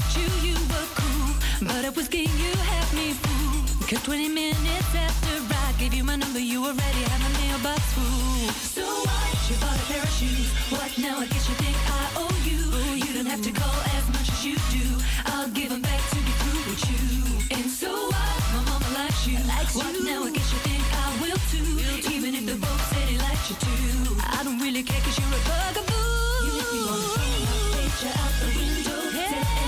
When I first met you, you were cool. But it was getting you had me fooled. Cause 20 minutes after I gave you my number, you already had my mailbox full. So what? You bought a pair of shoes. What now? I guess you think I owe you. You don't have to call as much as you do. I'll give 'em back to be through with you. And so what? My mama likes you. what now? I guess you think I will too. Even if the folks said he likes you too. I don't really care cause you're a bugaboo. You make me wanna throw my picture out the window. Tell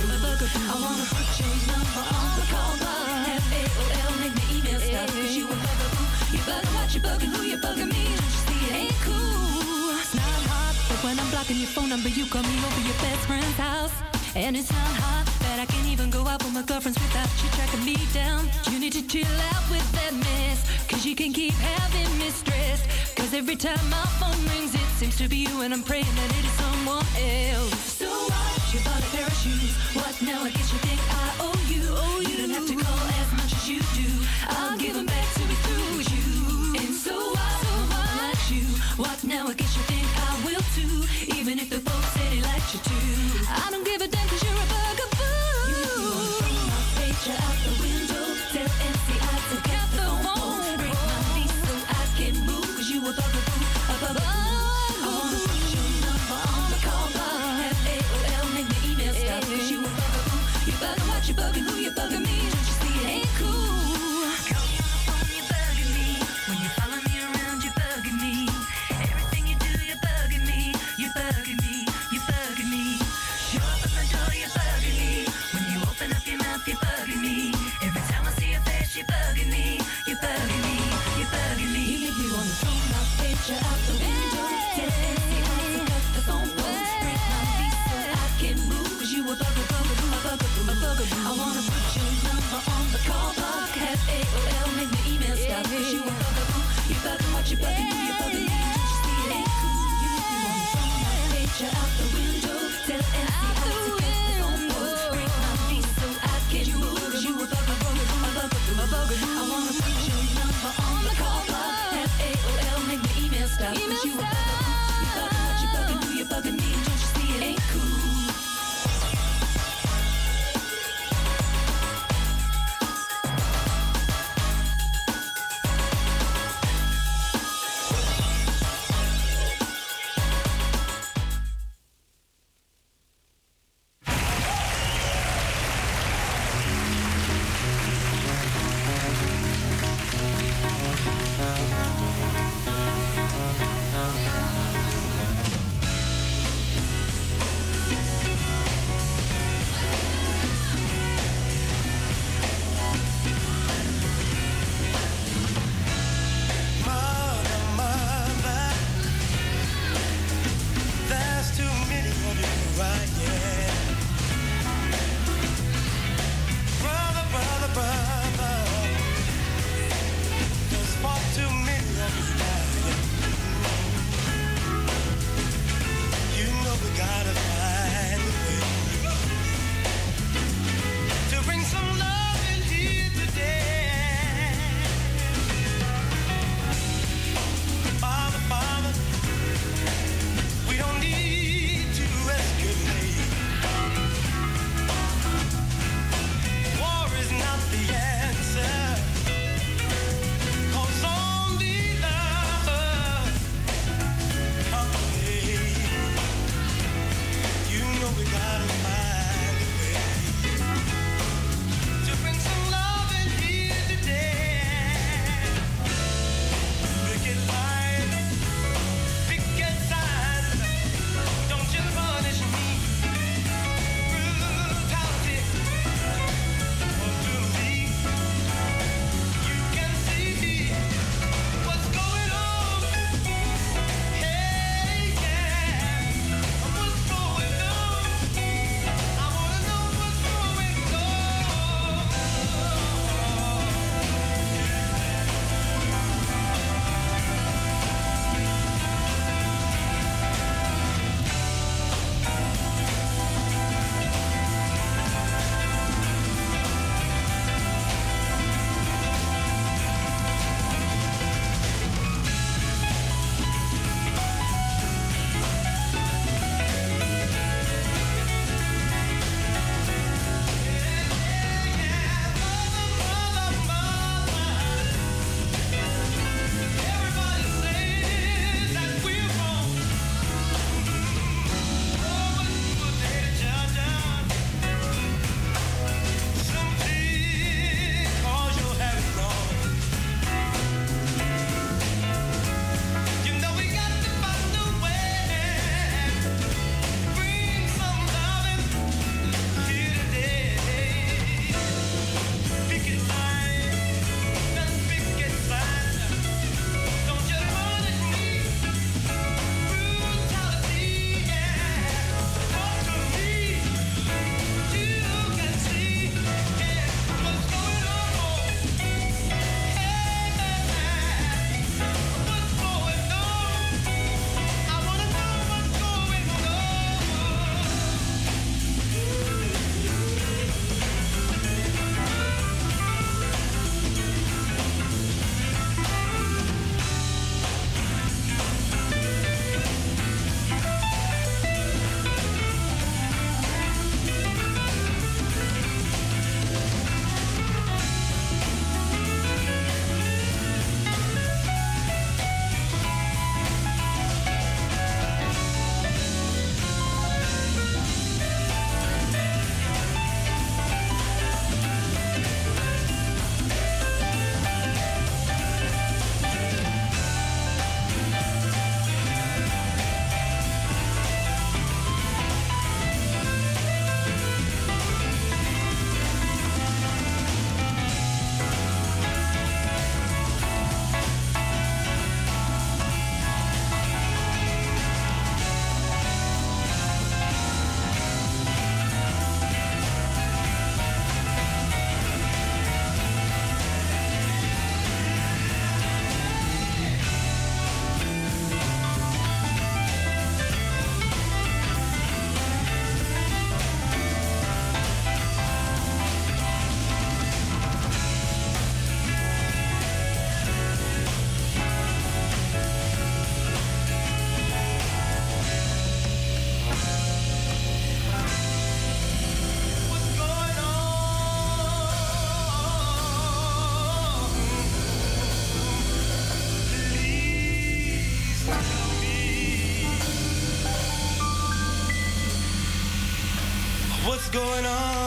I wanna put your number on the call log. Have AOL make my email stop. Cause you a bugaboo. You bugging what you bugging, who you bugging me. Don't you see it ain't cool. It's not hard, but when I'm blocking your phone number, you call me over your best friend's house. And it's not hard that I can't even go out with my girlfriends without you tracking me down. You need to chill out with that mess. Cause you can keep having me stressed. Cause every time my phone rings, it seems to be you, and I'm praying that it is someone else. What now? I guess you think I owe you. You don't have to call as much as you do. I'll back to you. And so I, you. What now? I guess you think I will too. Even if the going on.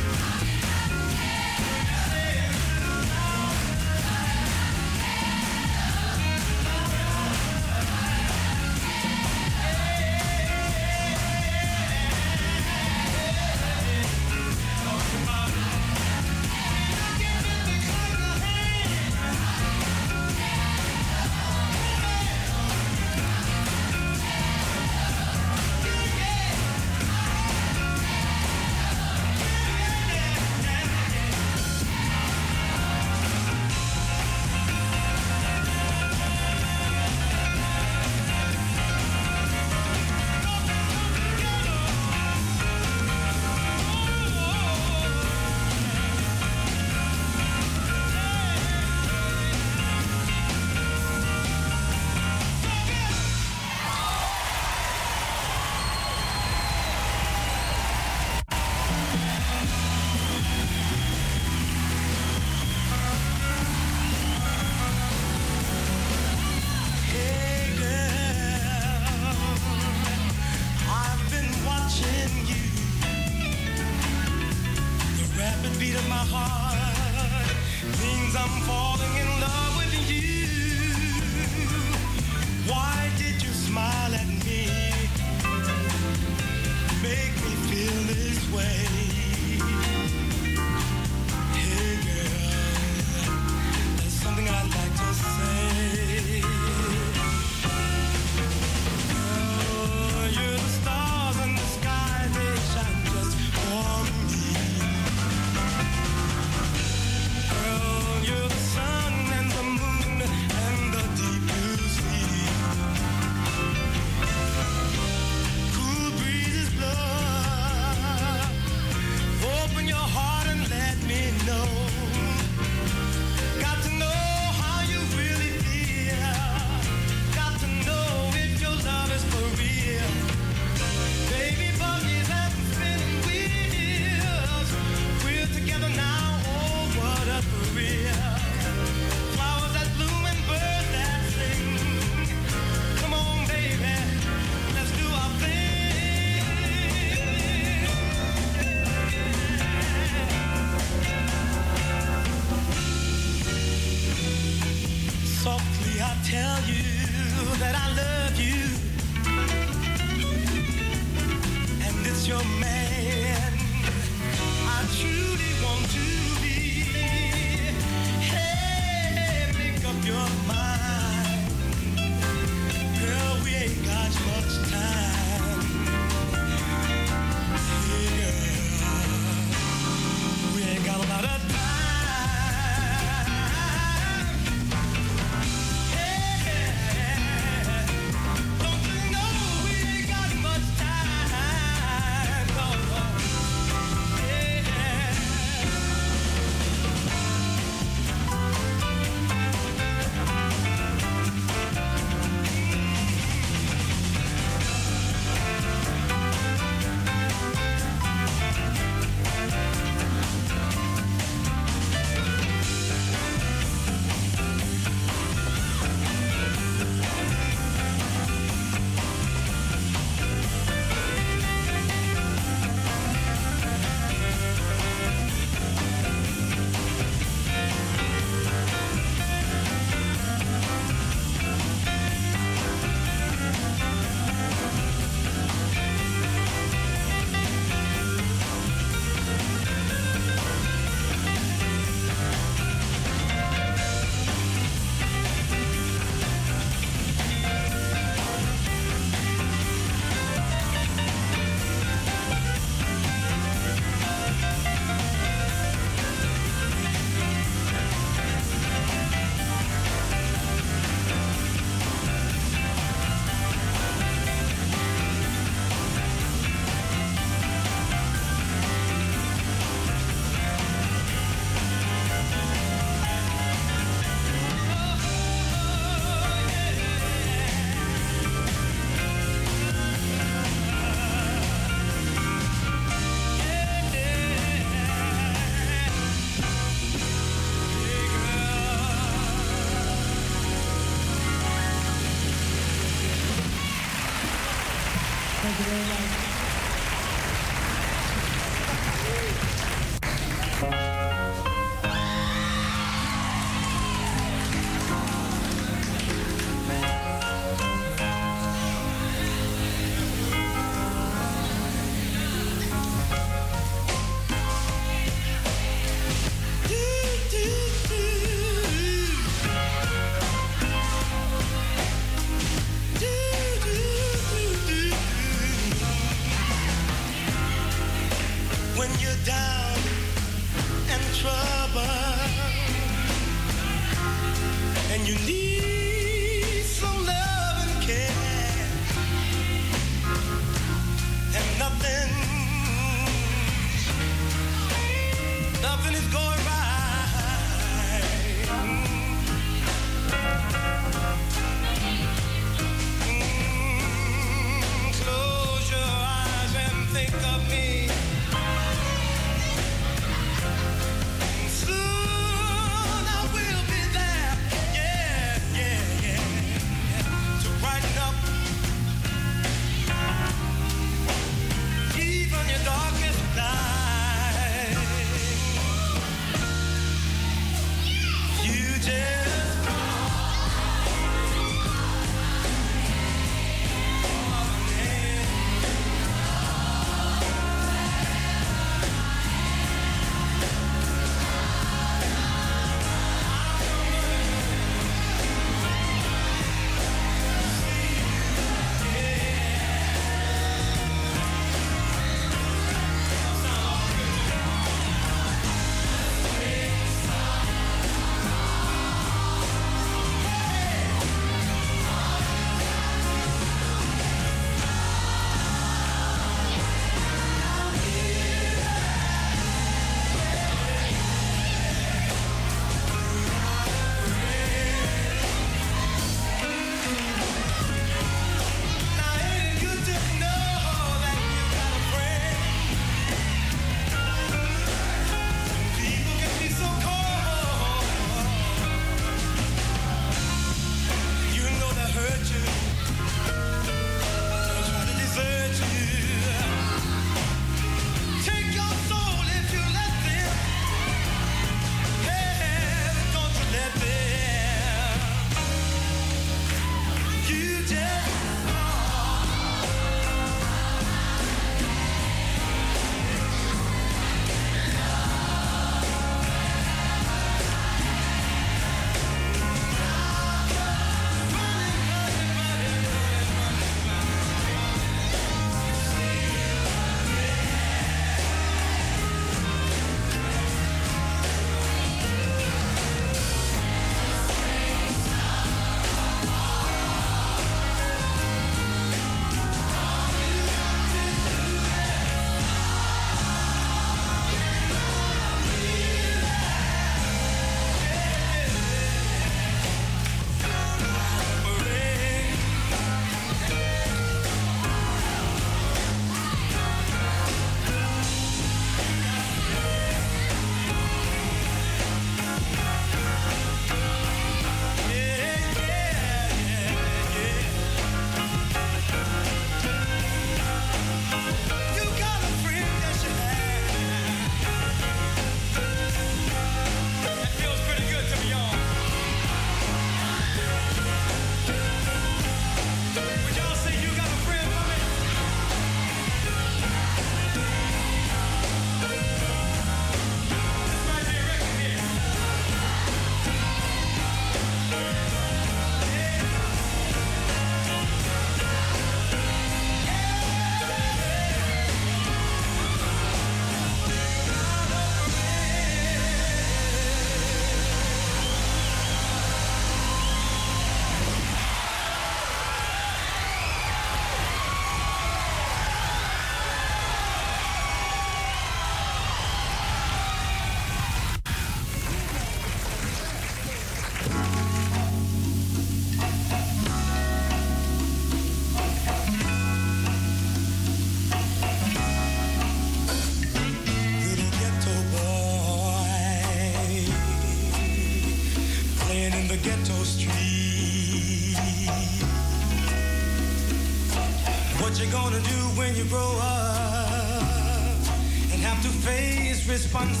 Face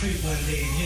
street one day,